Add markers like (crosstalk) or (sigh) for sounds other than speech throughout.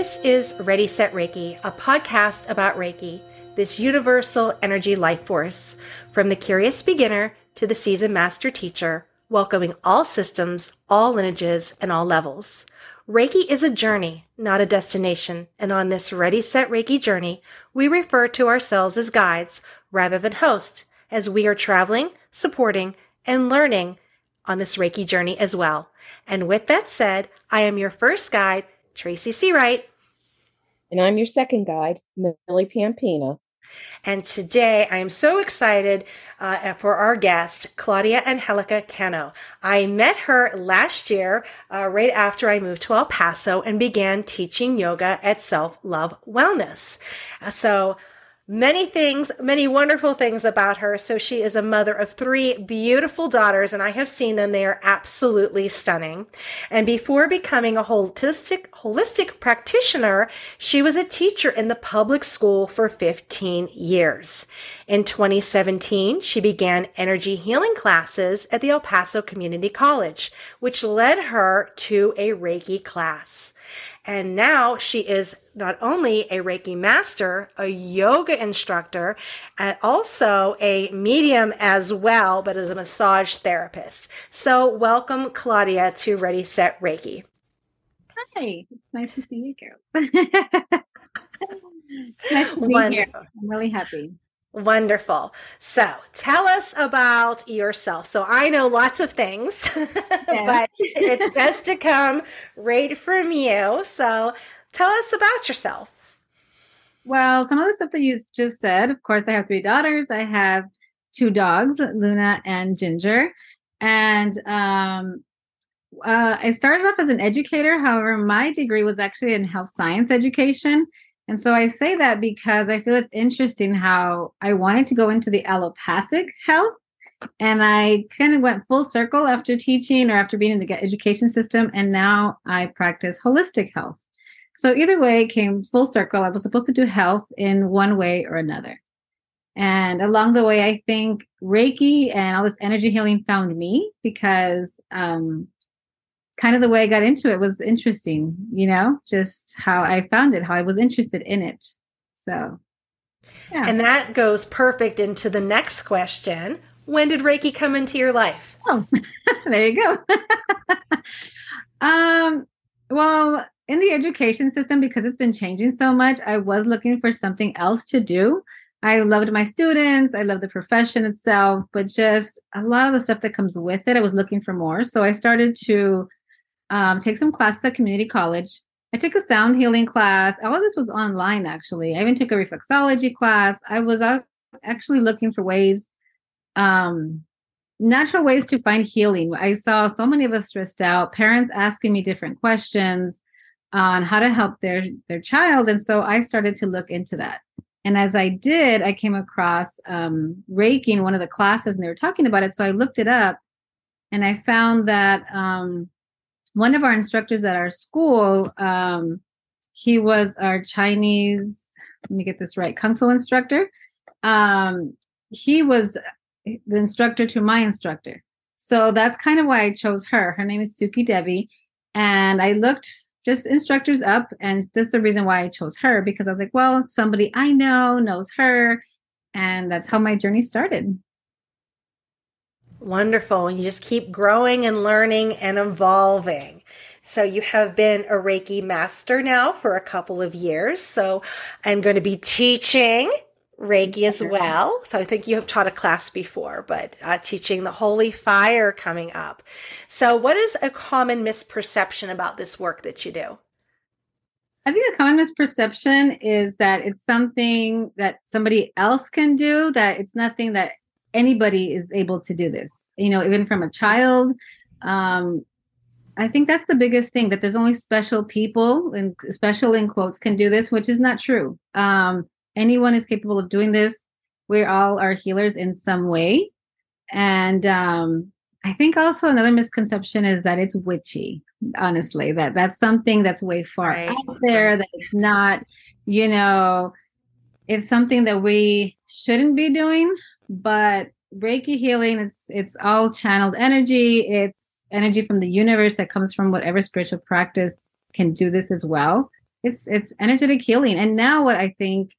This is Ready Set Reiki, a podcast about Reiki, this universal energy life force, from the curious beginner to the seasoned master teacher, welcoming all systems, all lineages, and all levels. Reiki is a journey, not a destination, and on this Ready Set Reiki journey, we refer to ourselves as guides rather than hosts, as we are traveling, supporting, and learning on this Reiki journey as well. And with that said, I am your first guide, Tracy Seawright. And I'm your second guide, Millie Pampina. And today I am so excited uh, for our guest, Claudia Angelica Cano. I met her last year, uh, right after I moved to El Paso and began teaching yoga at Self Love Wellness. Uh, so many things, many wonderful things about her. So she is a mother of three beautiful daughters, and I have seen them. They are absolutely stunning. And before becoming a holistic, holistic practitioner, she was a teacher in the public school for 15 years. In 2017, she began energy healing classes at the El Paso Community College, which led her to a Reiki class. And now she is not only a Reiki master, a yoga instructor, and also a medium as well, but as a massage therapist. So welcome, Claudia, to Ready Set Reiki. Hi, it's nice to see you, Carol. (laughs) nice to be Wonderful. here. I'm really happy. Wonderful. So tell us about yourself. So I know lots of things, (laughs) but it's (laughs) best to come right from you. So tell us about yourself. Well, some of the stuff that you just said, of course, I have three daughters. I have two dogs, Luna and Ginger. And um, uh, I started off as an educator. However, my degree was actually in health science education. And so I say that because I feel it's interesting how I wanted to go into the allopathic health. And I kind of went full circle after teaching or after being in the education system. And now I practice holistic health. So either way, came full circle. I was supposed to do health in one way or another. And along the way, I think Reiki and all this energy healing found me because um, kind of the way I got into it was interesting, you know, just how I found it, how I was interested in it. So, yeah. And that goes perfect into the next question. When did Reiki come into your life? Oh, (laughs) there you go. (laughs) um, well, in the education system, because it's been changing so much, I was looking for something else to do. I loved my students, I love the profession itself, but just a lot of the stuff that comes with it, I was looking for more. So I started to um, take some classes at community college. I took a sound healing class. All of this was online, actually. I even took a reflexology class. I was actually looking for ways, um, natural ways to find healing. I saw so many of us stressed out, parents asking me different questions on how to help their their child, and so I started to look into that. And as I did, I came across um, Reiki in one of the classes, and they were talking about it. So I looked it up, and I found that um, one of our instructors at our school, um, he was our Chinese, let me get this right, Kung Fu instructor. Um, he was the instructor to my instructor. So that's kind of why I chose her. Her name is Suki Devi. And I looked just instructors up, and this is the reason why I chose her because I was like, well, somebody I know knows her. And that's how my journey started. Wonderful. And you just keep growing and learning and evolving. So you have been a Reiki master now for a couple of years. So I'm going to be teaching Reiki as well. So I think you have taught a class before, but uh, teaching the Holy Fire coming up. So what is a common misperception about this work that you do? I think a common misperception is that it's something that somebody else can do, that it's nothing that anybody is able to do this you know even from a child um i think that's the biggest thing that there's only special people and special in quotes can do this which is not true. Um anyone is capable of doing this. We all are healers in some way. And um i think also another misconception is that it's witchy honestly that that's something that's way far right. out there that it's not you know it's something that we shouldn't be doing but Reiki healing, it's it's all channeled energy. It's energy from the universe that comes from whatever spiritual practice can do this as well. it's it's energetic healing. And now what I think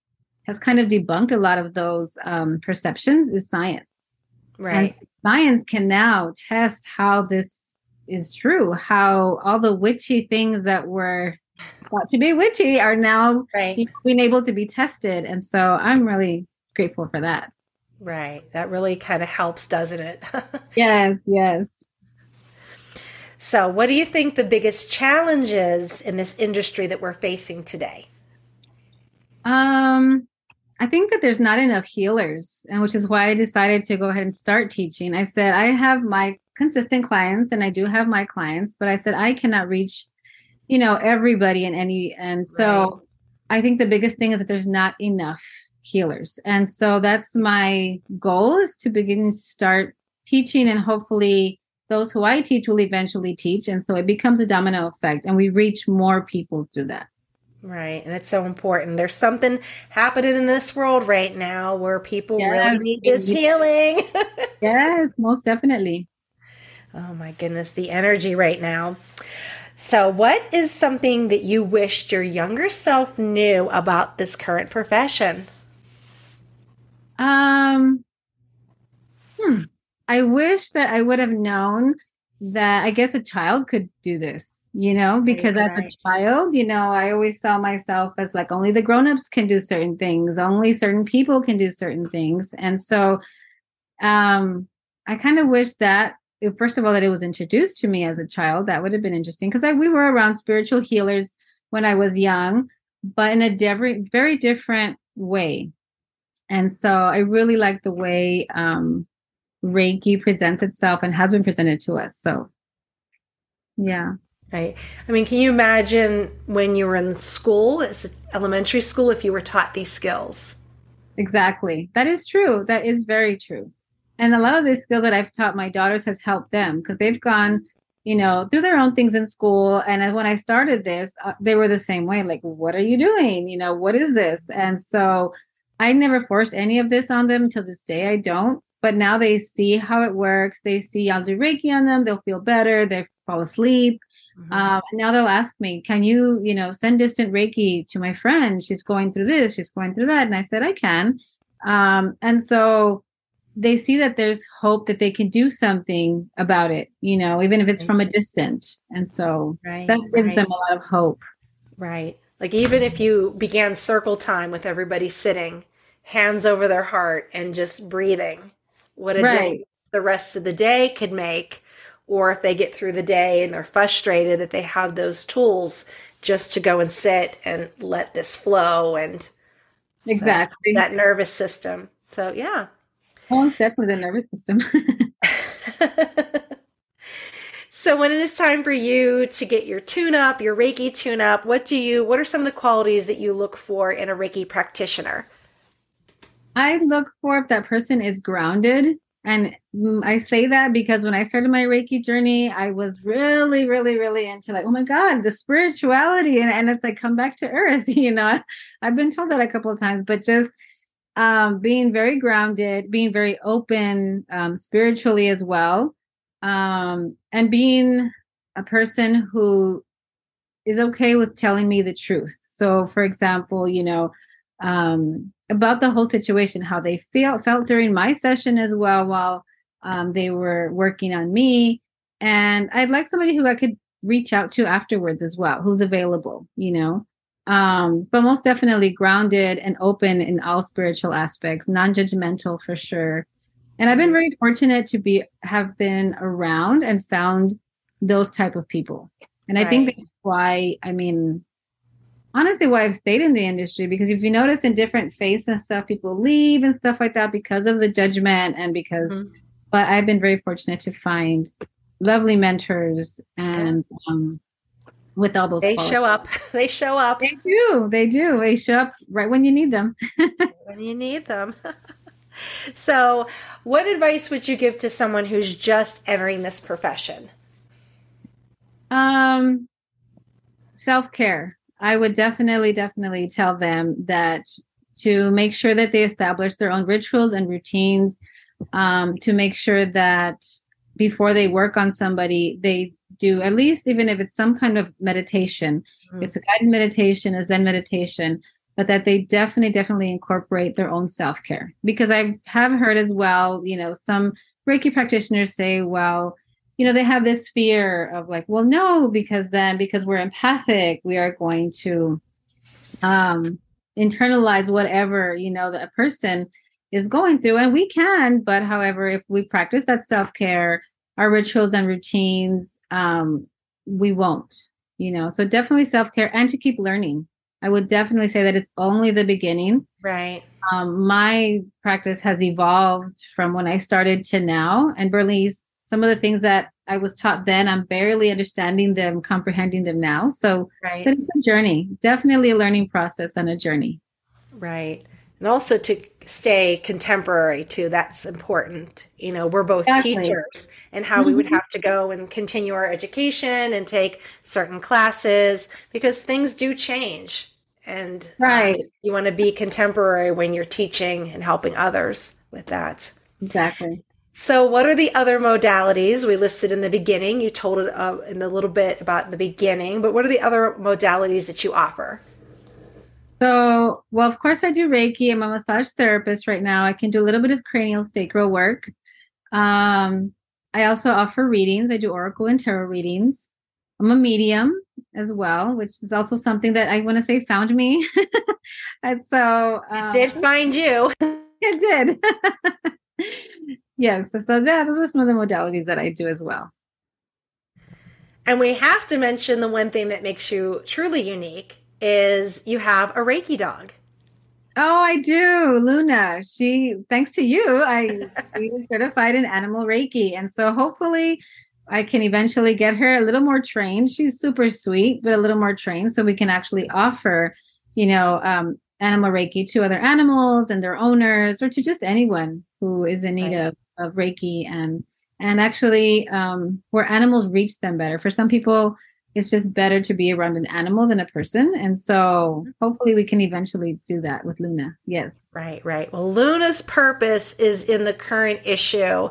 has kind of debunked a lot of those um, perceptions is science. Right. And science can now test how this is true, how all the witchy things that were thought to be witchy are now right. being able to be tested. And so I'm really grateful for that. Right. That really kind of helps, doesn't it? (laughs) yes, yes. So, what do you think the biggest challenges in this industry that we're facing today? Um, I think that there's not enough healers, and which is why I decided to go ahead and start teaching. I said I have my consistent clients, and I do have my clients, but I said I cannot reach, you know, everybody in any, and so right. I think the biggest thing is that there's not enough healers, and so that's my goal is to begin to start teaching, and hopefully those who I teach will eventually teach, and so it becomes a domino effect, and we reach more people through that. Right. And it's so important. There's something happening in this world right now where people yes. really need this healing. (laughs) yes, most definitely. Oh my goodness, the energy right now. So, what is something that you wished your younger self knew about this current profession? Um, hmm. I wish that I would have known that I guess a child could do this, you know, because right. as a child, you know, I always saw myself as like only the grown-ups can do certain things, only certain people can do certain things. And so um I kind of wish that first of all that it was introduced to me as a child that would have been interesting because we were around spiritual healers when i was young but in a very very different way and so i really like the way um, reiki presents itself and has been presented to us so yeah right i mean can you imagine when you were in school as elementary school if you were taught these skills exactly that is true that is very true and a lot of the skills that I've taught my daughters has helped them because they've gone, you know, through their own things in school. And when I started this, uh, they were the same way. Like, what are you doing? You know, what is this? And so I never forced any of this on them till this day. I don't. But now they see how it works. They see I'll do Reiki on them. They'll feel better. They fall asleep. Mm-hmm. Um, and now they'll ask me, can you, you know, send distant Reiki to my friend? She's going through this. She's going through that. And I said, I can. Um, and so they see that there's hope that they can do something about it, you know, even if it's from a distance. And so right, that gives right. them a lot of hope. Right. Like even if you began circle time with everybody sitting, hands over their heart and just breathing, what a right. difference the rest of the day could make. Or if they get through the day and they're frustrated that they have those tools just to go and sit and let this flow and exactly so that nervous system. So yeah, one step with the nervous system. (laughs) (laughs) so when it is time for you to get your tune up, your Reiki tune up, what do you what are some of the qualities that you look for in a Reiki practitioner? I look for if that person is grounded. And I say that because when I started my Reiki journey, I was really, really, really into like, oh my God, the spirituality. And, and it's like, come back to earth. (laughs) You know, I've been told that a couple of times, but just um, being very grounded, being very open um, spiritually as well, um, and being a person who is okay with telling me the truth. So, for example, you know, um, about the whole situation, how they feel felt during my session as well while um, they were working on me, and I'd like somebody who I could reach out to afterwards as well, who's available, you know um, but most definitely grounded and open in all spiritual aspects, non-judgmental for sure. And I've been very fortunate to be have been around and found those type of people. And I right. think that's why I mean honestly why I've stayed in the industry because if you notice in different faiths and stuff, people leave and stuff like that because of the judgment and because mm-hmm. but I've been very fortunate to find lovely mentors and um, with all those they qualities. show up. (laughs) They show up. They do. They do. They show up right when you need them. (laughs) When you need them. (laughs) So what advice would you give to someone who's just entering this profession? Um self-care i would definitely definitely tell them that to make sure that they establish their own rituals and routines um, to make sure that before they work on somebody they do at least even if it's some kind of meditation mm-hmm. it's a guided meditation a zen meditation but that they definitely definitely incorporate their own self-care because i have heard as well you know some reiki practitioners say well you know they have this fear of like well no because then because we're empathic we are going to um internalize whatever you know that a person is going through. And we can but however if we practice that self-care our rituals and routines um we won't you know. So definitely self-care and to keep learning. I would definitely say that it's only the beginning. Right. Um my practice has evolved from when i started to now and Berlise some of the things that I was taught then, I'm barely understanding them, comprehending them now. So right. it's a journey, definitely a learning process and a journey. Right. And also to stay contemporary too. That's important. You know, we're both exactly. teachers and how mm-hmm. we would mm-hmm. have to go and continue our education and take certain classes because things do change. And um, right. Um, you want to be contemporary when you're teaching and helping others with that. Exactly. So, what are the other modalities we listed in the beginning? You told it uh, in a little bit about the beginning, but what are the other modalities that you offer? So, well, of course, I do Reiki. I'm a massage therapist right now. I can do a little bit of cranial sacral work. Um, I also offer readings. I do oracle and tarot readings. I'm a medium as well, which is also something that I want to say found me. (laughs) and so um, it did find you. (laughs) it did (laughs) yes. So yeah, those are some of the modalities that I do as well. And we have to mention the one thing that makes you truly unique is you have a Reiki dog. Oh, I do. Luna. She thanks to you, I (laughs) she was certified in animal Reiki. And so hopefully I can eventually get her a little more trained. She's super sweet, but a little more trained so we can actually offer, you know, um, animal Reiki to other animals and their owners or to just anyone who is in need right. of, of Reiki and and actually um, where animals reach them better. For some people, it's just better to be around an animal than a person. And so hopefully we can eventually do that with Luna. Yes. Right, right. Well, Luna's purpose is in the current issue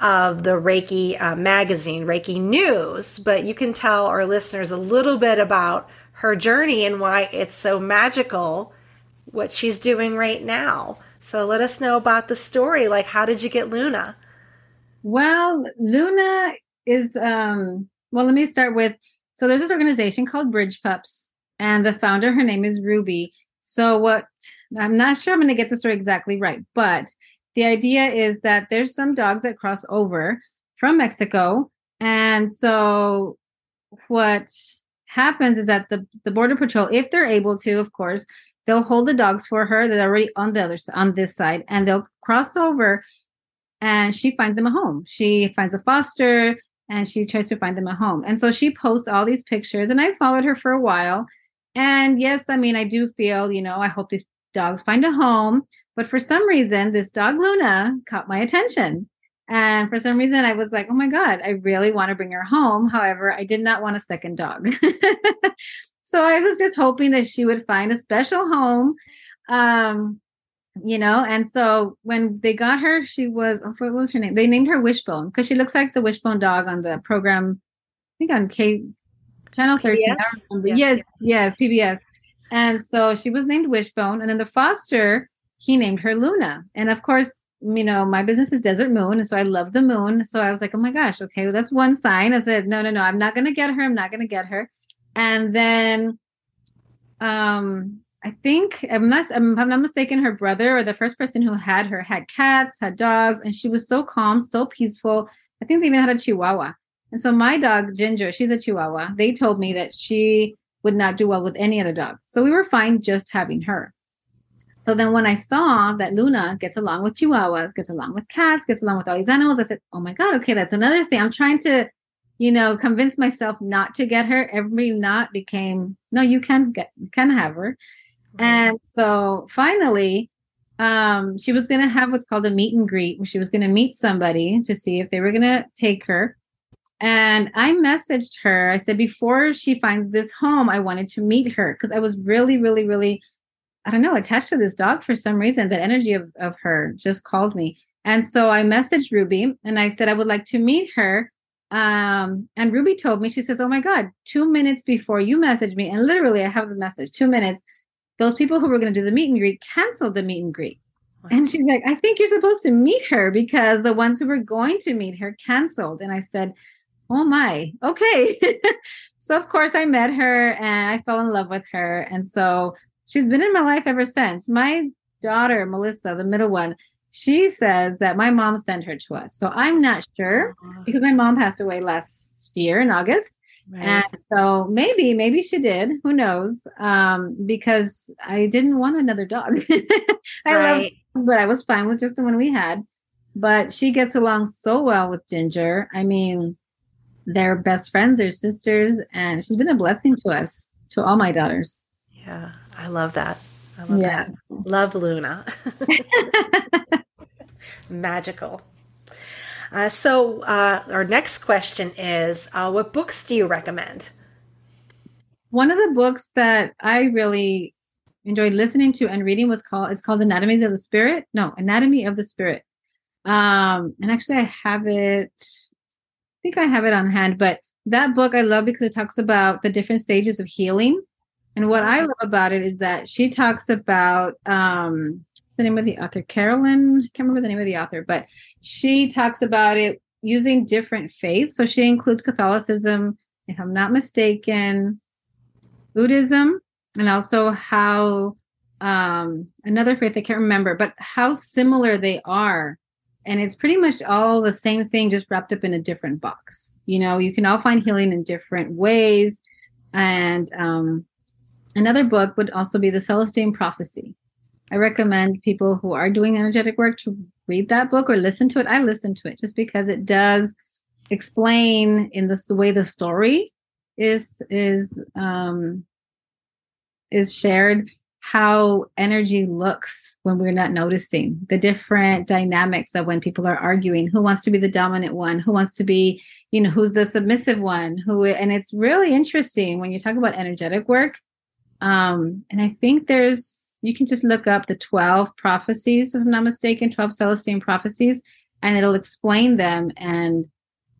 of the Reiki uh, magazine, Reiki News, but you can tell our listeners a little bit about her journey and why it's so magical what she's doing right now. So let us know about the story. Like, how did you get Luna? Well, Luna is, um, well, let me start with so there's this organization called Bridge Pups, and the founder, her name is Ruby. So, what I'm not sure I'm going to get this story exactly right, but the idea is that there's some dogs that cross over from Mexico. And so, what happens is that the, the Border Patrol, if they're able to, of course, they'll hold the dogs for her that are already on the other on this side and they'll cross over and she finds them a home. She finds a foster and she tries to find them a home. And so she posts all these pictures and i followed her for a while. And yes i mean i do feel you know i hope these dogs find a home but for some reason this dog luna caught my attention. And for some reason i was like oh my god i really want to bring her home. However i did not want a second dog (laughs) So I was just hoping that she would find a special home. Um, you know, and so when they got her, she was oh, what was her name? They named her Wishbone because she looks like the Wishbone dog on the program, I think on K Channel 13. Yeah. Yes, yes, PBS. And so she was named Wishbone, and then the foster, he named her Luna. And of course, you know, my business is Desert Moon, and so I love the moon. So I was like, oh my gosh, okay, well, that's one sign. I said, no, no, no, I'm not gonna get her. I'm not gonna get her and then um I think I'm, I'm not mistaken, her brother or the first person who had her had cats, had dogs, and she was so calm, so peaceful. I think they even had a chihuahua. And so my dog, Ginger, she's a chihuahua. They told me that she would not do well with any other dog. So we were fine just having her. So then when I saw that Luna gets along with chihuahuas, gets along with cats, gets along with all these animals, I said, oh my God, okay, that's another thing. I'm trying to you know, convinced myself not to get her. Every not became, no, you can get, you can have her. And so finally, um, she was going to have what's called a meet and greet, where she was going to meet somebody to see if they were going to take her. And I messaged her. I said, before she finds this home, I wanted to meet her because I was really, really, really, I don't know, attached to this dog for some reason. The energy of, of her just called me. And so I messaged Ruby and I said, I would like to meet her um, and Ruby told me, she says, Oh my God, two minutes before you messaged me, and literally I have the message, two minutes, those people who were going to do the meet and greet canceled the meet and greet. Wow. And she's like, I think you're supposed to meet her because the ones who were going to meet her canceled. And I said, Oh my, okay. (laughs) so, of course, I met her and I fell in love with her. And so she's been in my life ever since. My daughter, Melissa, the middle one, she says that my mom sent her to us. So I'm not sure because my mom passed away last year in August. Right. And so maybe, maybe she did. Who knows? Um, because I didn't want another dog. (laughs) I right. love, but I was fine with just the one we had. But she gets along so well with Ginger. I mean, they're best friends, they're sisters, and she's been a blessing to us, to all my daughters. Yeah, I love that. I love yeah. that. Love Luna. (laughs) (laughs) Magical. Uh, so, uh, our next question is uh, What books do you recommend? One of the books that I really enjoyed listening to and reading was called it's called Anatomies of the Spirit. No, Anatomy of the Spirit. Um, and actually, I have it. I think I have it on hand, but that book I love because it talks about the different stages of healing and what I love about it is that she talks about um the name of the author, Carolyn. I can't remember the name of the author, but she talks about it using different faiths. So she includes Catholicism, if I'm not mistaken, Buddhism, and also how um another faith I can't remember, but how similar they are. And it's pretty much all the same thing, just wrapped up in a different box. You know, you can all find healing in different ways. And um Another book would also be The Celestine Prophecy. I recommend people who are doing energetic work to read that book or listen to it. I listen to it just because it does explain in this, the way the story is is um, is shared how energy looks when we're not noticing the different dynamics of when people are arguing who wants to be the dominant one who wants to be you know who's the submissive one who and it's really interesting when you talk about energetic work um, and I think there's, you can just look up the 12 prophecies, if I'm not mistaken, 12 Celestine prophecies, and it'll explain them. And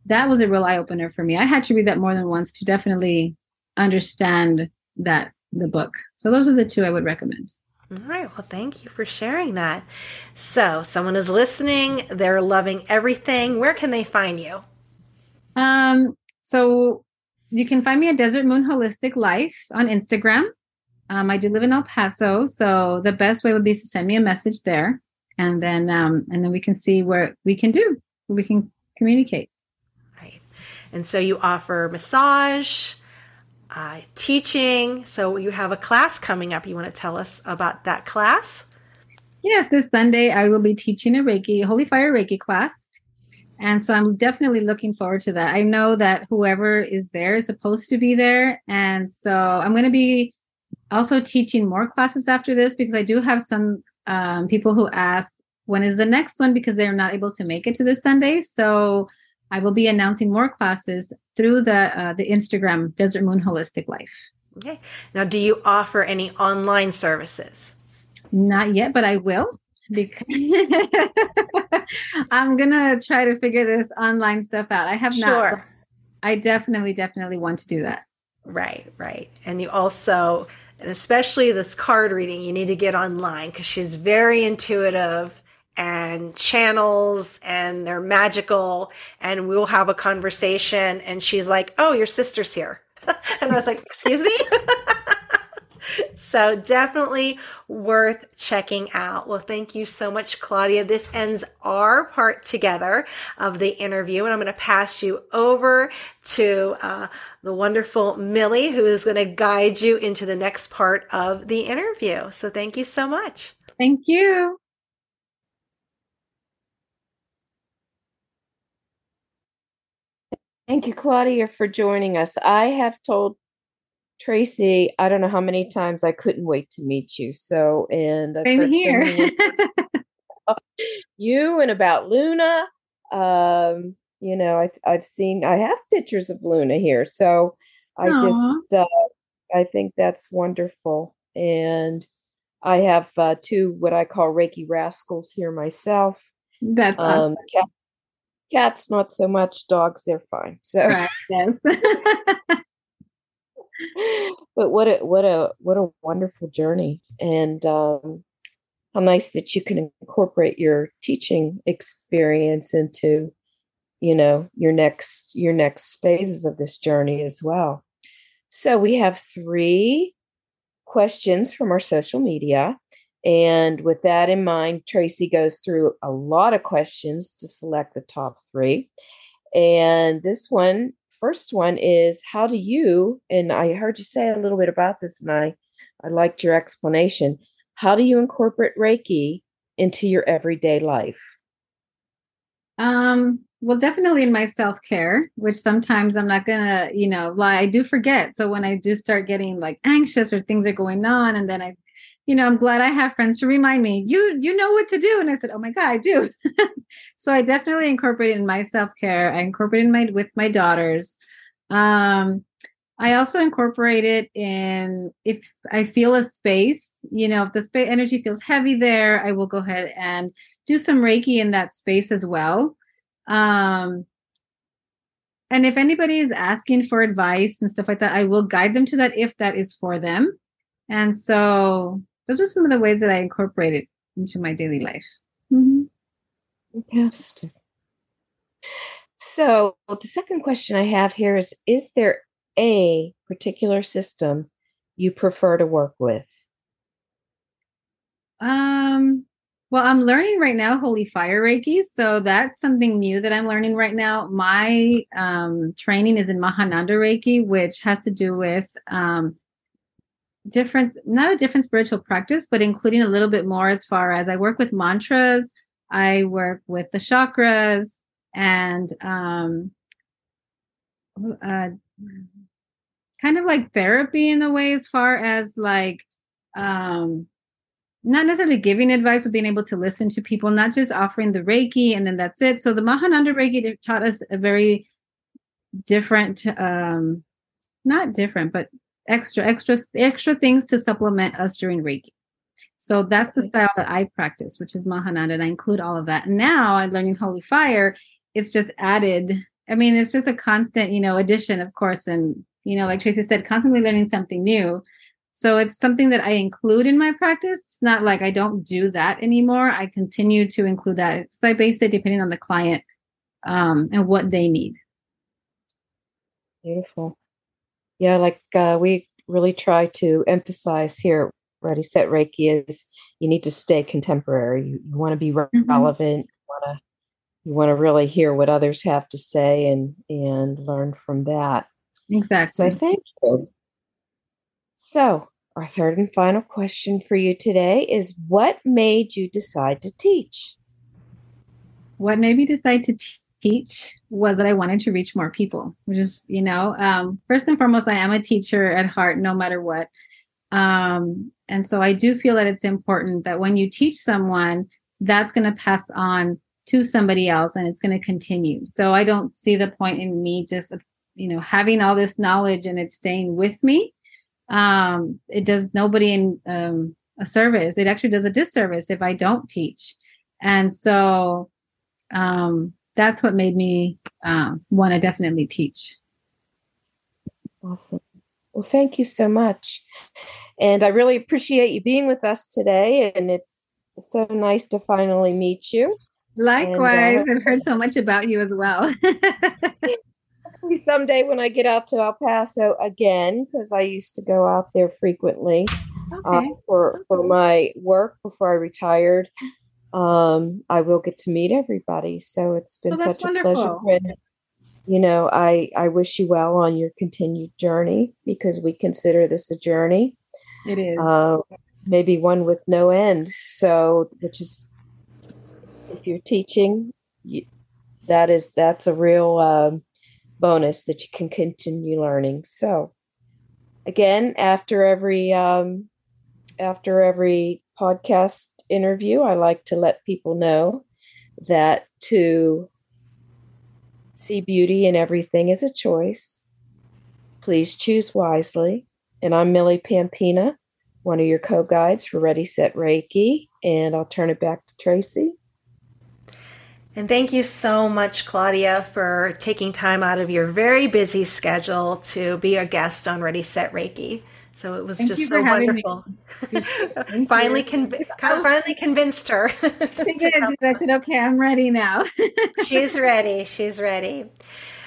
that was a real eye opener for me. I had to read that more than once to definitely understand that, the book. So those are the two I would recommend. All right. Well, thank you for sharing that. So, someone is listening, they're loving everything. Where can they find you? Um, so you can find me at Desert Moon Holistic Life on Instagram. Um, I do live in El Paso, so the best way would be to send me a message there, and then um, and then we can see what we can do. We can communicate. Right, and so you offer massage, uh, teaching. So you have a class coming up. You want to tell us about that class? Yes, this Sunday I will be teaching a Reiki, Holy Fire Reiki class. And so I'm definitely looking forward to that. I know that whoever is there is supposed to be there. And so I'm going to be also teaching more classes after this because I do have some um, people who asked when is the next one because they're not able to make it to this Sunday. So I will be announcing more classes through the uh, the Instagram Desert Moon Holistic Life. Okay. Now, do you offer any online services? Not yet, but I will because (laughs) I'm gonna try to figure this online stuff out. I have sure. not. I definitely, definitely want to do that. Right, right. And you also and especially this card reading, you need to get online because she's very intuitive and channels and they're magical. And we'll have a conversation. And she's like, Oh, your sister's here. (laughs) and I was like, Excuse me? (laughs) so definitely worth checking out. Well, thank you so much, Claudia. This ends our part together of the interview, and I'm going to pass you over to uh, the wonderful Millie, who is going to guide you into the next part of the interview. So thank you so much. Thank you. Thank you, Claudia, for joining us. I have told Tracy, I don't know how many times I couldn't wait to meet you. So, and I've Same here. (laughs) (laughs) You and about Luna. Um, you know, I, I've seen, I have pictures of Luna here. So I Aww. just, uh, I think that's wonderful. And I have uh, two what I call Reiki rascals here myself. That's um, awesome. Cats, not so much. Dogs, they're fine. So, right, yes. (laughs) (laughs) but what a what a what a wonderful journey, and um, how nice that you can incorporate your teaching experience into, you know, your next your next phases of this journey as well. So we have three questions from our social media. And with that in mind, Tracy goes through a lot of questions to select the top three. And this one, first one is how do you, and I heard you say a little bit about this, and I, I liked your explanation. How do you incorporate Reiki into your everyday life? Um, well, definitely in my self care, which sometimes I'm not gonna, you know, lie. I do forget. So when I do start getting like anxious or things are going on, and then I you know, I'm glad I have friends to remind me, you you know what to do. And I said, Oh my God, I do. (laughs) so I definitely incorporated in my self-care. I incorporated my with my daughters. Um, I also incorporated in if I feel a space, you know, if the space energy feels heavy there, I will go ahead and do some Reiki in that space as well. Um, and if anybody is asking for advice and stuff like that, I will guide them to that if that is for them. And so those are some of the ways that I incorporate it into my daily life. Mm-hmm. Fantastic. So, the second question I have here is Is there a particular system you prefer to work with? Um, well, I'm learning right now Holy Fire Reiki. So that's something new that I'm learning right now. My um, training is in Mahananda Reiki, which has to do with um, different not a different spiritual practice but including a little bit more as far as i work with mantras i work with the chakras and um uh, kind of like therapy in a way as far as like um not necessarily giving advice but being able to listen to people not just offering the reiki and then that's it. So the mahananda reiki taught us a very different um not different but extra, extra, extra things to supplement us during Reiki. So that's the style that I practice, which is Mahananda, and I include all of that. And now I'm learning Holy Fire. It's just added. I mean, it's just a constant, you know, addition, of course, and you know, like Tracy said, constantly learning something new. So it's something that I include in my practice. It's not like I don't do that anymore. I continue to include that. It's I base it depending on the client um, and what they need. Beautiful yeah, like uh, we really try to emphasize here Ready Set Reiki is you need to stay contemporary. You, you want to be mm-hmm. relevant. You want to you want to really hear what others have to say and and learn from that. Exactly. So thank you. So our third and final question for you today is: What made you decide to teach? What made me decide to teach? was that I wanted to reach more people, which is, you know, um, first and foremost, I am a teacher at heart, no matter what. Um, and so I do feel that it's important that when you teach someone, that's going to pass on to somebody else and it's going to continue. So I don't see the point in me just, you know, having all this knowledge and it's staying with me. Um, it does nobody in um, a service. It actually does a disservice if I don't teach. And so, um, that's what made me um, want to definitely teach. Awesome. Well, thank you so much. And I really appreciate you being with us today. And it's so nice to finally meet you. Likewise, and, uh, I've heard so much about you as well. (laughs) someday when I get out to El Paso again, because I used to go out there frequently uh, okay. uh, for for my work before I retired um, I will get to meet everybody. So it's been oh, such a pleasure. And, you know, I, I wish you well on your continued journey because we consider this a journey. It is. Uh, maybe one with no end. So, which is, if you're teaching, you, that is, that's a real um, bonus that you can continue learning. So, again, after every, um, after every podcast interview, I like to let people know that to see beauty in everything is a choice. Please choose wisely. And I'm Millie Pampina, one of your co guides for Ready Set Reiki. And I'll turn it back to Tracy. And thank you so much, Claudia, for taking time out of your very busy schedule to be a guest on Ready Set Reiki. So it was Thank just so wonderful. (laughs) finally, conv- finally convinced her. (laughs) I said, "Okay, I'm ready now." (laughs) She's ready. She's ready.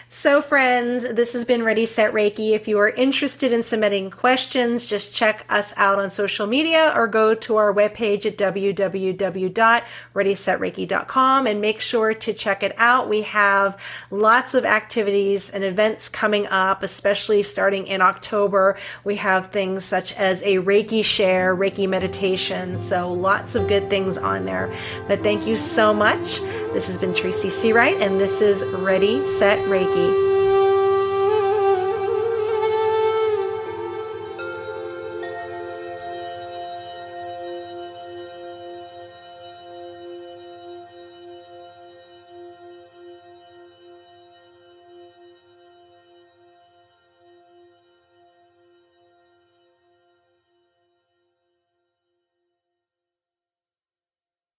So, friends, this has been Ready Set Reiki. If you are interested in submitting questions, just check us out on social media or go to our webpage at www.readysetreiki.com and make sure to check it out. We have lots of activities and events coming up, especially starting in October. We have things such as a Reiki share, Reiki meditation. So, lots of good things on there. But thank you so much. This has been Tracy Seawright, and this is Ready Set Reiki day.